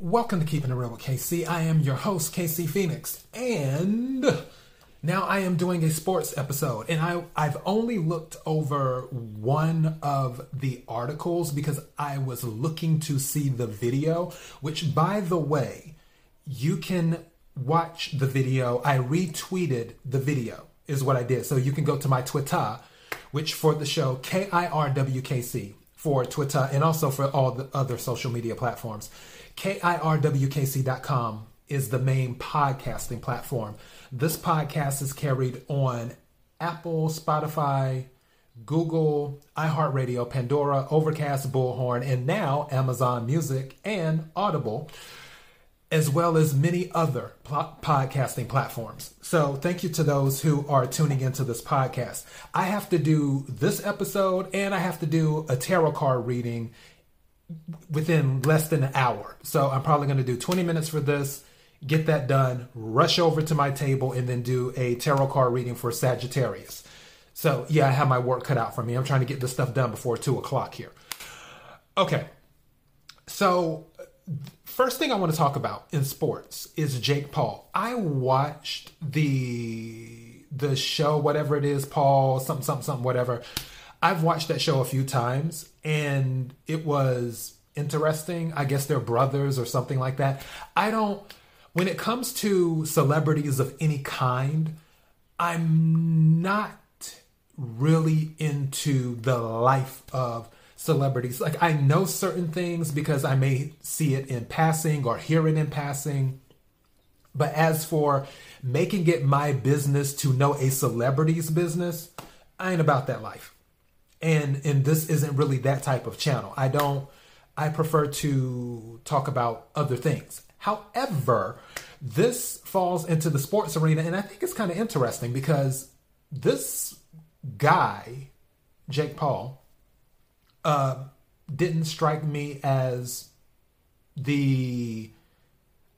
Welcome to Keeping It Real with KC. I am your host, KC Phoenix, and now I am doing a sports episode. And I, I've only looked over one of the articles because I was looking to see the video, which, by the way, you can watch the video. I retweeted the video, is what I did. So you can go to my Twitter, which for the show, K I R W K C for Twitter and also for all the other social media platforms. KIRWKC.com is the main podcasting platform. This podcast is carried on Apple, Spotify, Google, iHeartRadio, Pandora, Overcast, Bullhorn, and now Amazon Music and Audible as well as many other pl- podcasting platforms. So, thank you to those who are tuning into this podcast. I have to do this episode and I have to do a tarot card reading within less than an hour. So, I'm probably going to do 20 minutes for this, get that done, rush over to my table, and then do a tarot card reading for Sagittarius. So, yeah, I have my work cut out for me. I'm trying to get this stuff done before 2 o'clock here. Okay. So, first thing I want to talk about in sports is Jake Paul. I watched the the show, whatever it is, Paul, something, something, something, whatever. I've watched that show a few times and it was interesting. I guess they're brothers or something like that. I don't when it comes to celebrities of any kind, I'm not really into the life of celebrities. Like I know certain things because I may see it in passing or hear it in passing. But as for making it my business to know a celebrity's business, I ain't about that life. And and this isn't really that type of channel. I don't I prefer to talk about other things. However, this falls into the sports arena and I think it's kind of interesting because this guy, Jake Paul, uh, didn't strike me as the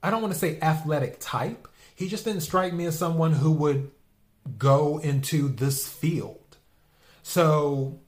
I don't want to say athletic type. He just didn't strike me as someone who would go into this field. So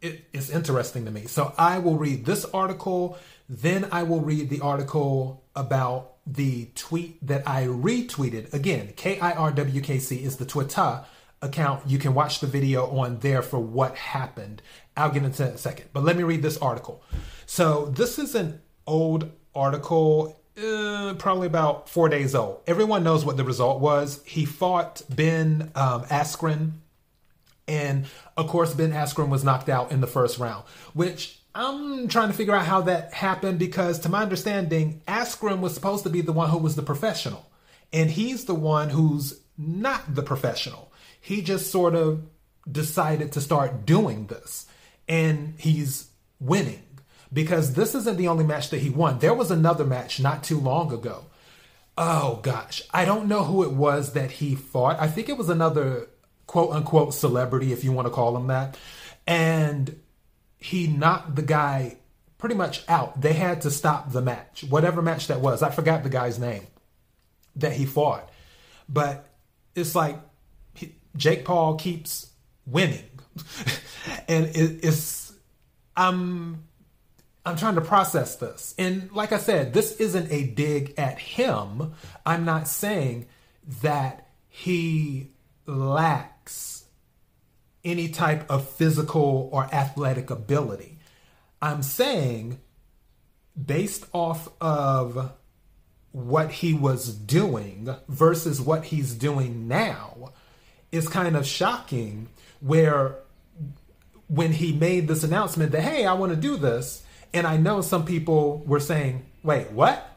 it, it's interesting to me. So I will read this article, then I will read the article about the tweet that I retweeted. Again, K I R W K C is the Twitter account. You can watch the video on there for what happened. I'll get into that in a second. But let me read this article. So this is an old article, uh, probably about four days old. Everyone knows what the result was. He fought Ben um, Askren. And of course, Ben Askren was knocked out in the first round, which I'm trying to figure out how that happened because, to my understanding, Askren was supposed to be the one who was the professional. And he's the one who's not the professional. He just sort of decided to start doing this and he's winning because this isn't the only match that he won. There was another match not too long ago. Oh gosh, I don't know who it was that he fought. I think it was another quote unquote celebrity, if you want to call him that. And he knocked the guy pretty much out. They had to stop the match, whatever match that was. I forgot the guy's name that he fought. But it's like he, Jake Paul keeps winning. and it, it's I'm I'm trying to process this. And like I said, this isn't a dig at him. I'm not saying that he lacks any type of physical or athletic ability. I'm saying based off of what he was doing versus what he's doing now is kind of shocking where when he made this announcement that, hey, I want to do this, and I know some people were saying, wait, what?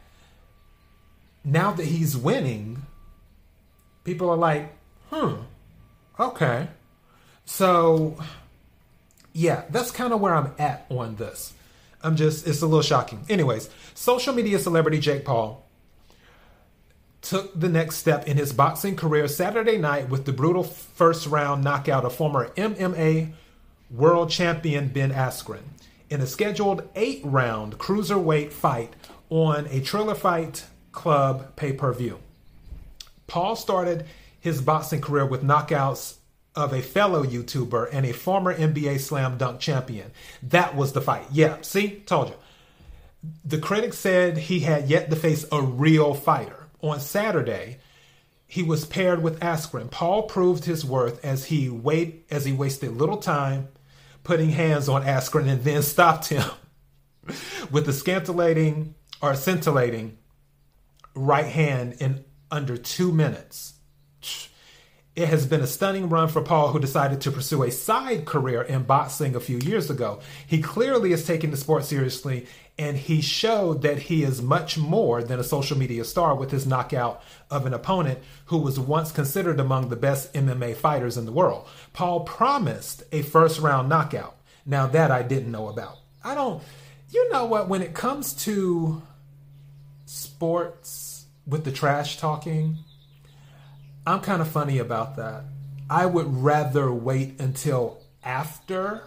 Now that he's winning, people are like, hmm, okay. So, yeah, that's kind of where I'm at on this. I'm just, it's a little shocking. Anyways, social media celebrity Jake Paul took the next step in his boxing career Saturday night with the brutal first round knockout of former MMA world champion Ben Askren in a scheduled eight round cruiserweight fight on a Triller Fight Club pay per view. Paul started his boxing career with knockouts of a fellow YouTuber and a former NBA slam dunk champion. That was the fight. Yeah, see, told you. the critics said he had yet to face a real fighter. On Saturday, he was paired with Askren. Paul proved his worth as he wait as he wasted little time putting hands on Askren and then stopped him with the scintillating or scintillating right hand in under two minutes. It has been a stunning run for Paul, who decided to pursue a side career in boxing a few years ago. He clearly is taking the sport seriously, and he showed that he is much more than a social media star with his knockout of an opponent who was once considered among the best MMA fighters in the world. Paul promised a first round knockout. Now, that I didn't know about. I don't, you know what, when it comes to sports with the trash talking, I'm kind of funny about that. I would rather wait until after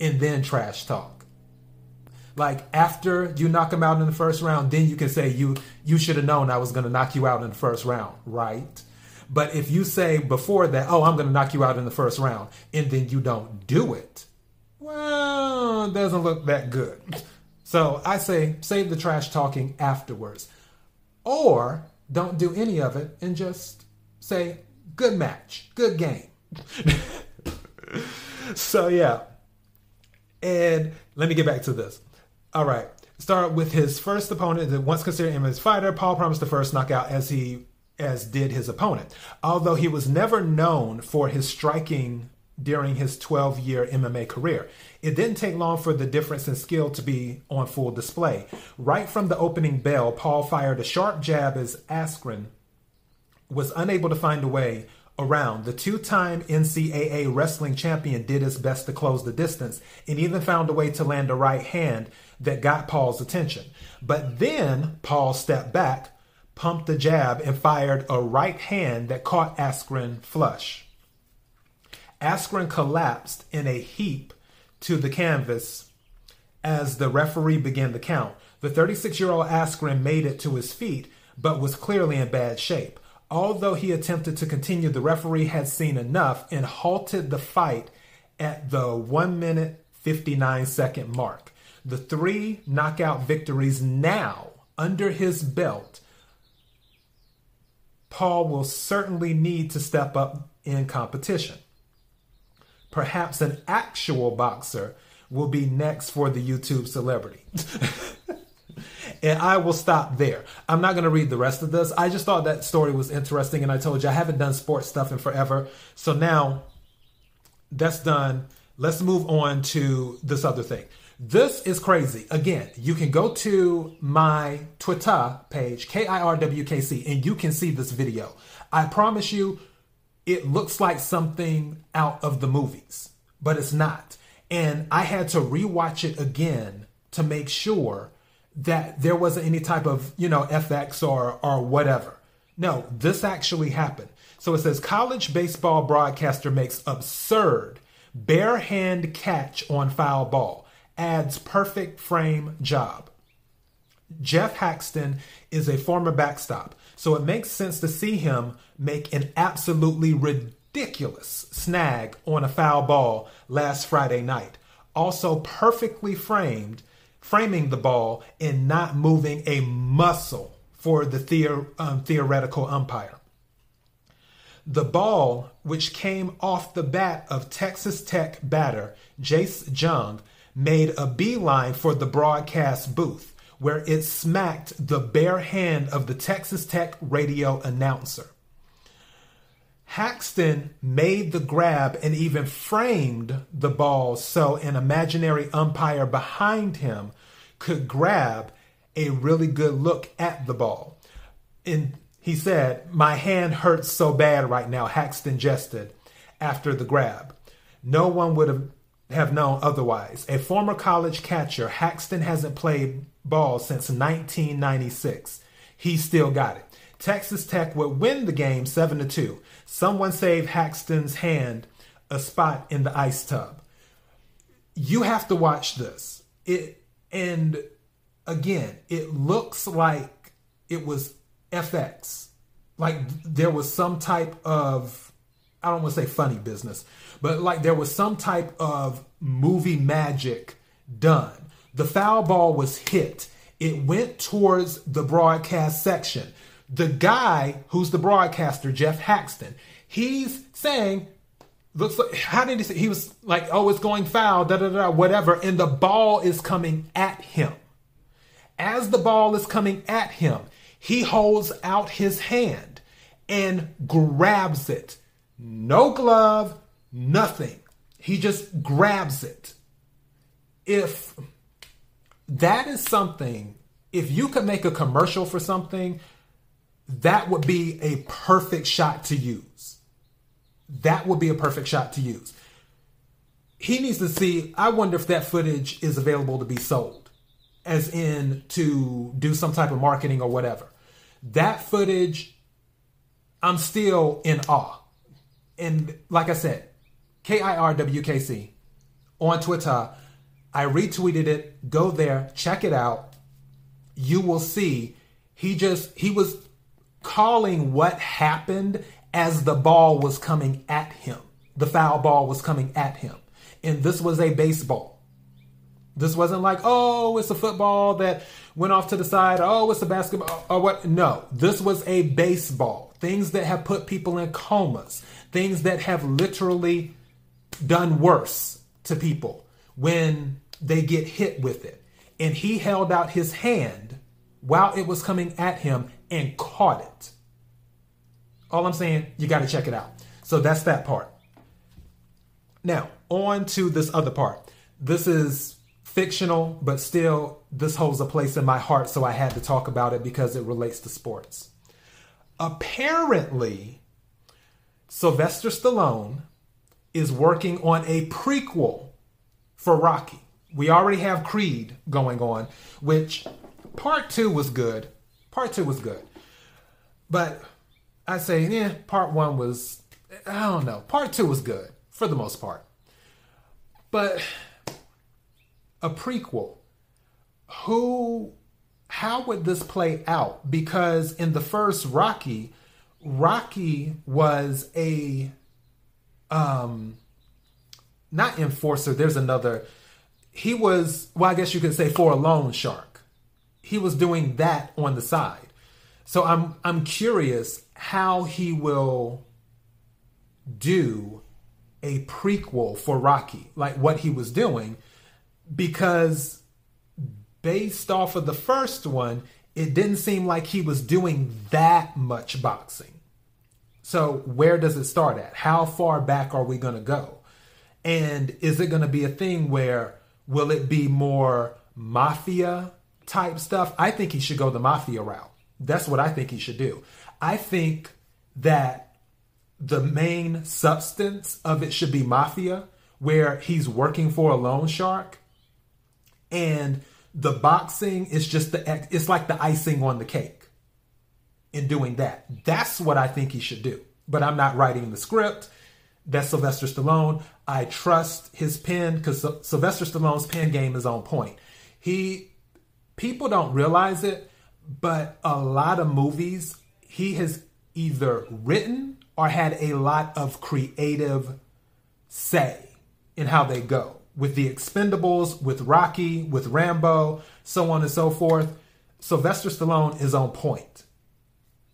and then trash talk. Like after you knock him out in the first round, then you can say you you should have known I was going to knock you out in the first round, right? But if you say before that, oh, I'm going to knock you out in the first round, and then you don't do it, well, it doesn't look that good. So I say save the trash talking afterwards. Or don't do any of it and just say, good match, good game. so, yeah. And let me get back to this. All right. Start with his first opponent that once considered him as fighter. Paul promised the first knockout as he as did his opponent. Although he was never known for his striking during his 12 year MMA career. It didn't take long for the difference in skill to be on full display. Right from the opening bell, Paul fired a sharp jab as Askren was unable to find a way around. The two time NCAA wrestling champion did his best to close the distance and even found a way to land a right hand that got Paul's attention. But then Paul stepped back, pumped the jab, and fired a right hand that caught Askren flush. Askren collapsed in a heap to the canvas as the referee began the count. The 36 year old Askren made it to his feet, but was clearly in bad shape. Although he attempted to continue, the referee had seen enough and halted the fight at the 1 minute 59 second mark. The three knockout victories now under his belt, Paul will certainly need to step up in competition. Perhaps an actual boxer will be next for the YouTube celebrity. and I will stop there. I'm not going to read the rest of this. I just thought that story was interesting, and I told you I haven't done sports stuff in forever. So now that's done. Let's move on to this other thing. This is crazy. Again, you can go to my Twitter page, K I R W K C, and you can see this video. I promise you, it looks like something out of the movies, but it's not. And I had to rewatch it again to make sure that there wasn't any type of, you know, FX or or whatever. No, this actually happened. So it says college baseball broadcaster makes absurd bare hand catch on foul ball, adds perfect frame job. Geoff Haxton is a former backstop, so it makes sense to see him make an absolutely ridiculous snag on a foul ball last Friday night. Also perfectly framed framing the ball and not moving a muscle for the theor- um, theoretical umpire. The ball, which came off the bat of Texas Tech batter Jace Jung, made a beeline for the broadcast booth, where it smacked the bare hand of the Texas Tech radio announcer. Haxton made the grab and even framed the ball so an imaginary umpire behind him could grab a really good look at the ball. And he said, My hand hurts so bad right now, Haxton jested after the grab. No one would have, have known otherwise. A former college catcher, Haxton hasn't played ball since 1996. He still got it. Texas Tech would win the game 7 to 2. Someone saved Haxton's hand a spot in the ice tub. You have to watch this. It and again, it looks like it was FX. Like there was some type of, I don't want to say funny business, but like there was some type of movie magic done. The foul ball was hit. It went towards the broadcast section. The guy who's the broadcaster, Geoff Haxton, he's saying, like, how did he say? He was like, oh, it's going foul, da da da, whatever. And the ball is coming at him. As the ball is coming at him, he holds out his hand and grabs it. No glove, nothing. He just grabs it. If that is something, if you could make a commercial for something, that would be a perfect shot to use. That would be a perfect shot to use. He needs to see, I wonder if that footage is available to be sold, as in to do some type of marketing or whatever. That footage, I'm still in awe. And like I said, KIRWKC on Twitter, I retweeted it. Go there, check it out. You will see he just, he was calling what happened as the ball was coming at him. The foul ball was coming at him. And this was a baseball. This wasn't like, oh, it's a football that went off to the side. Oh, it's a basketball or what? No, this was a baseball. Things that have put people in comas. Things that have literally done worse to people when they get hit with it. And he held out his hand while it was coming at him and caught it. All I'm saying, you got to check it out. So that's that part. Now, on to this other part. This is fictional, but still, this holds a place in my heart, so I had to talk about it because it relates to sports. Apparently, Sylvester Stallone is working on a prequel for Rocky. We already have Creed going on, which part two was good. Part two was good. But I say, yeah, part one was, I don't know. Part two was good for the most part. But a prequel, who, how would this play out? Because in the first Rocky, Rocky was a, um, not enforcer. There's another. He was, well, I guess you could say for a loan shark. He was doing that on the side. So I'm I'm curious how he will do a prequel for Rocky, like what he was doing, because based off of the first one, it didn't seem like he was doing that much boxing. So where does it start at? How far back are we going to go? And is it going to be a thing where will it be more mafia type stuff? I think he should go the mafia route. That's what I think he should do. I think that the main substance of it should be mafia, where he's working for a loan shark, and the boxing is just the it's like the icing on the cake. In doing that, that's what I think he should do. But I'm not writing the script. That's Sylvester Stallone. I trust his pen because Sylvester Stallone's pen game is on point. He people don't realize it, but a lot of movies he has either written or had a lot of creative say in how they go. With the Expendables, with Rocky, with Rambo, so on and so forth. Sylvester Stallone is on point.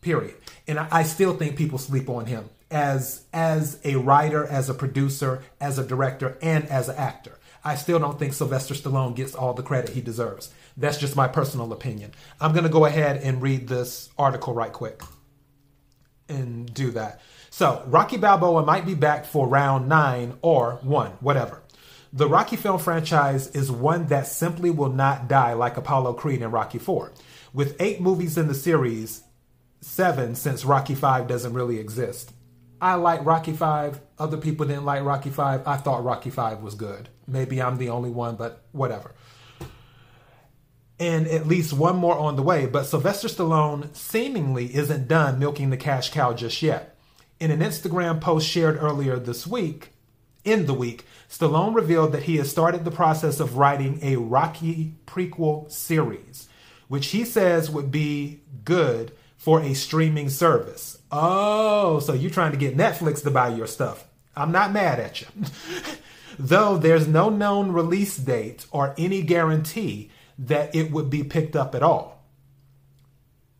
Period. And I still think people sleep on him as as a writer, as a producer, as a director, and as an actor. I still don't think Sylvester Stallone gets all the credit he deserves. That's just my personal opinion. I'm going to go ahead and read this article right quick and do that. So, Rocky Balboa might be back for round nine or one, whatever. The Rocky film franchise is one that simply will not die like Apollo Creed and Rocky 4. With eight movies in the series, seven since Rocky 5 doesn't really exist. I like Rocky 5. Other people didn't like Rocky 5. I thought Rocky 5 was good. Maybe I'm the only one, but whatever and at least one more on the way. But Sylvester Stallone seemingly isn't done milking the cash cow just yet. In an Instagram post shared earlier this week, in the week, Stallone revealed that he has started the process of writing a Rocky prequel series, which he says would be good for a streaming service. Oh, so you're trying to get Netflix to buy your stuff. I'm not mad at you. though there's no known release date or any guarantee that it would be picked up at all.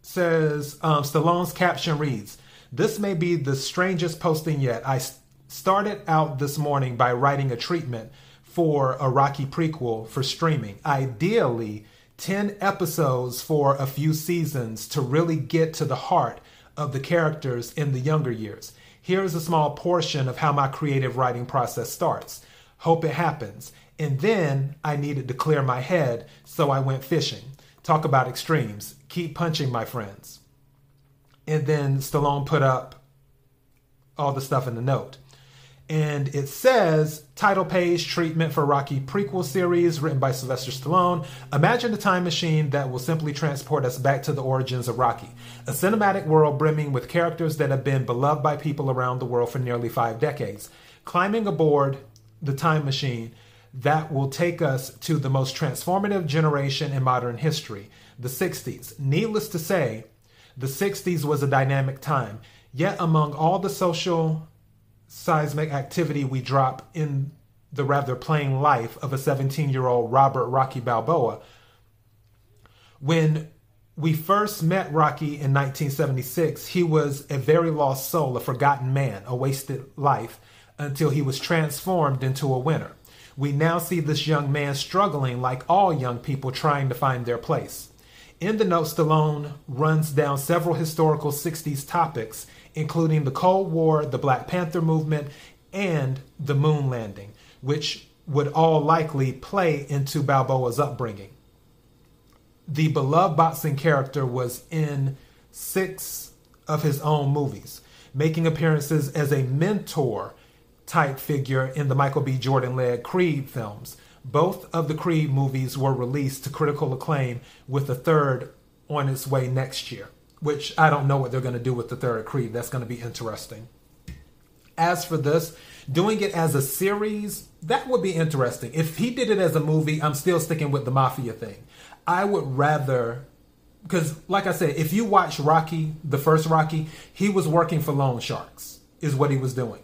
Says um, Stallone's caption reads, This may be the strangest posting yet. I started out this morning by writing a treatment for a Rocky prequel for streaming. Ideally, 10 episodes for a few seasons to really get to the heart of the characters in the younger years. Here's a small portion of how my creative writing process starts. Hope it happens. And then I needed to clear my head, so I went fishing. Talk about extremes. Keep punching, my friends. And then Stallone put up all the stuff in the note and it says title page treatment for Rocky prequel series written by Sylvester Stallone. Imagine a time machine that will simply transport us back to the origins of Rocky, a cinematic world brimming with characters that have been beloved by people around the world for nearly five decades. Climbing aboard the time machine that will take us to the most transformative generation in modern history, the 60s. Needless to say, the 60s was a dynamic time. Yet among all the social seismic activity we drop in the rather plain life of a 17 year old Robert Rocky Balboa. When we first met Rocky in 1976, he was a very lost soul, a forgotten man, a wasted life, until he was transformed into a winner. We now see this young man struggling like all young people trying to find their place. In the note, Stallone runs down several historical 60s topics including the Cold War, the Black Panther movement, and the moon landing, which would all likely play into Balboa's upbringing. The beloved boxing character was in six of his own movies, making appearances as a mentor type figure in the Michael B. Jordan led Creed films. Both of the Creed movies were released to critical acclaim, with the third on its way next year which I don't know what they're going to do with the third Creed. That's going to be interesting. As for this, doing it as a series, that would be interesting. If he did it as a movie, I'm still sticking with the mafia thing. I would rather because like I said, if you watch Rocky, the first Rocky, he was working for loan sharks is what he was doing.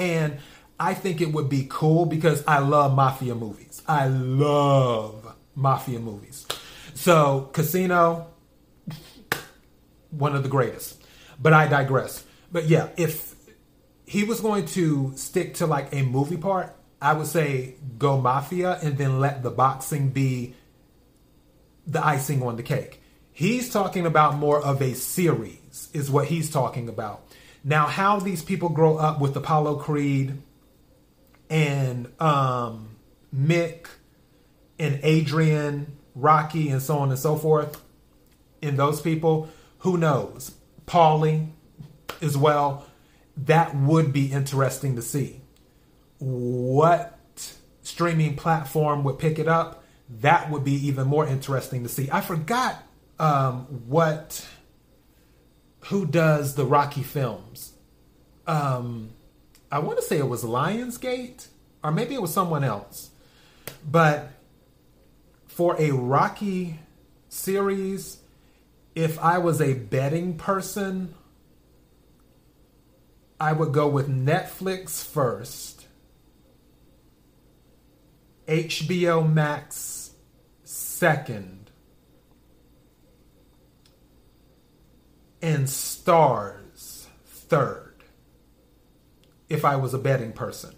And I think it would be cool because I love mafia movies. I love mafia movies. So, Casino, one of the greatest. But I digress. But yeah, if he was going to stick to like a movie part, I would say go Mafia and then let the boxing be the icing on the cake. He's talking about more of a series, is what he's talking about. Now, how these people grow up with Apollo Creed and um, Mick and Adrian, Rocky, and so on and so forth, in those people, who knows? Paulie as well. That would be interesting to see. What streaming platform would pick it up? That would be even more interesting to see. I forgot um, what who does the Rocky films. Um, I want to say it was Lionsgate, or maybe it was someone else. But for a Rocky series, if I was a betting person, I would go with Netflix first, HBO Max second, and Starz third. If I was a betting person,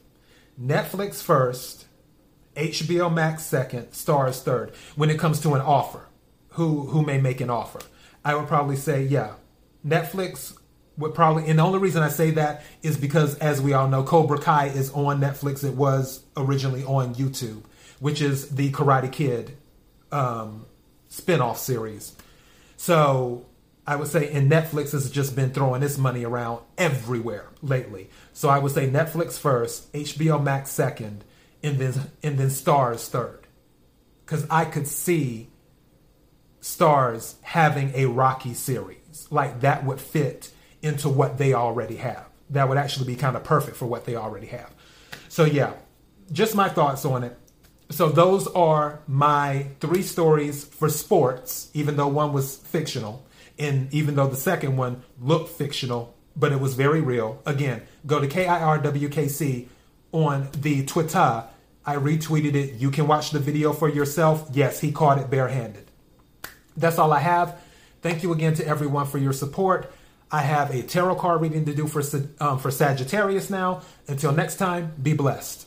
Netflix first, HBO Max second, Starz third. When it comes to an offer, who who may make an offer? I would probably say, yeah, Netflix would probably, and the only reason I say that is because, as we all know, Cobra Kai is on Netflix. It was originally on YouTube, which is the Karate Kid um, spin-off series. So I would say, and Netflix has just been throwing its money around everywhere lately. So I would say Netflix first, HBO Max second, and then and then Starz third, because I could see Starz having a Rocky series. Like that would fit into what they already have. That would actually be kind of perfect for what they already have. So, yeah, just my thoughts on it. So, those are my three stories for sports, even though one was fictional, and even though the second one looked fictional, but it was very real. Again, go to KIRWKC on the Twitter. I retweeted it. You can watch the video for yourself. Yes, he caught it barehanded. That's all I have. Thank you again to everyone for your support. I have a tarot card reading to do for um, for Sagittarius now. Until next time, be blessed.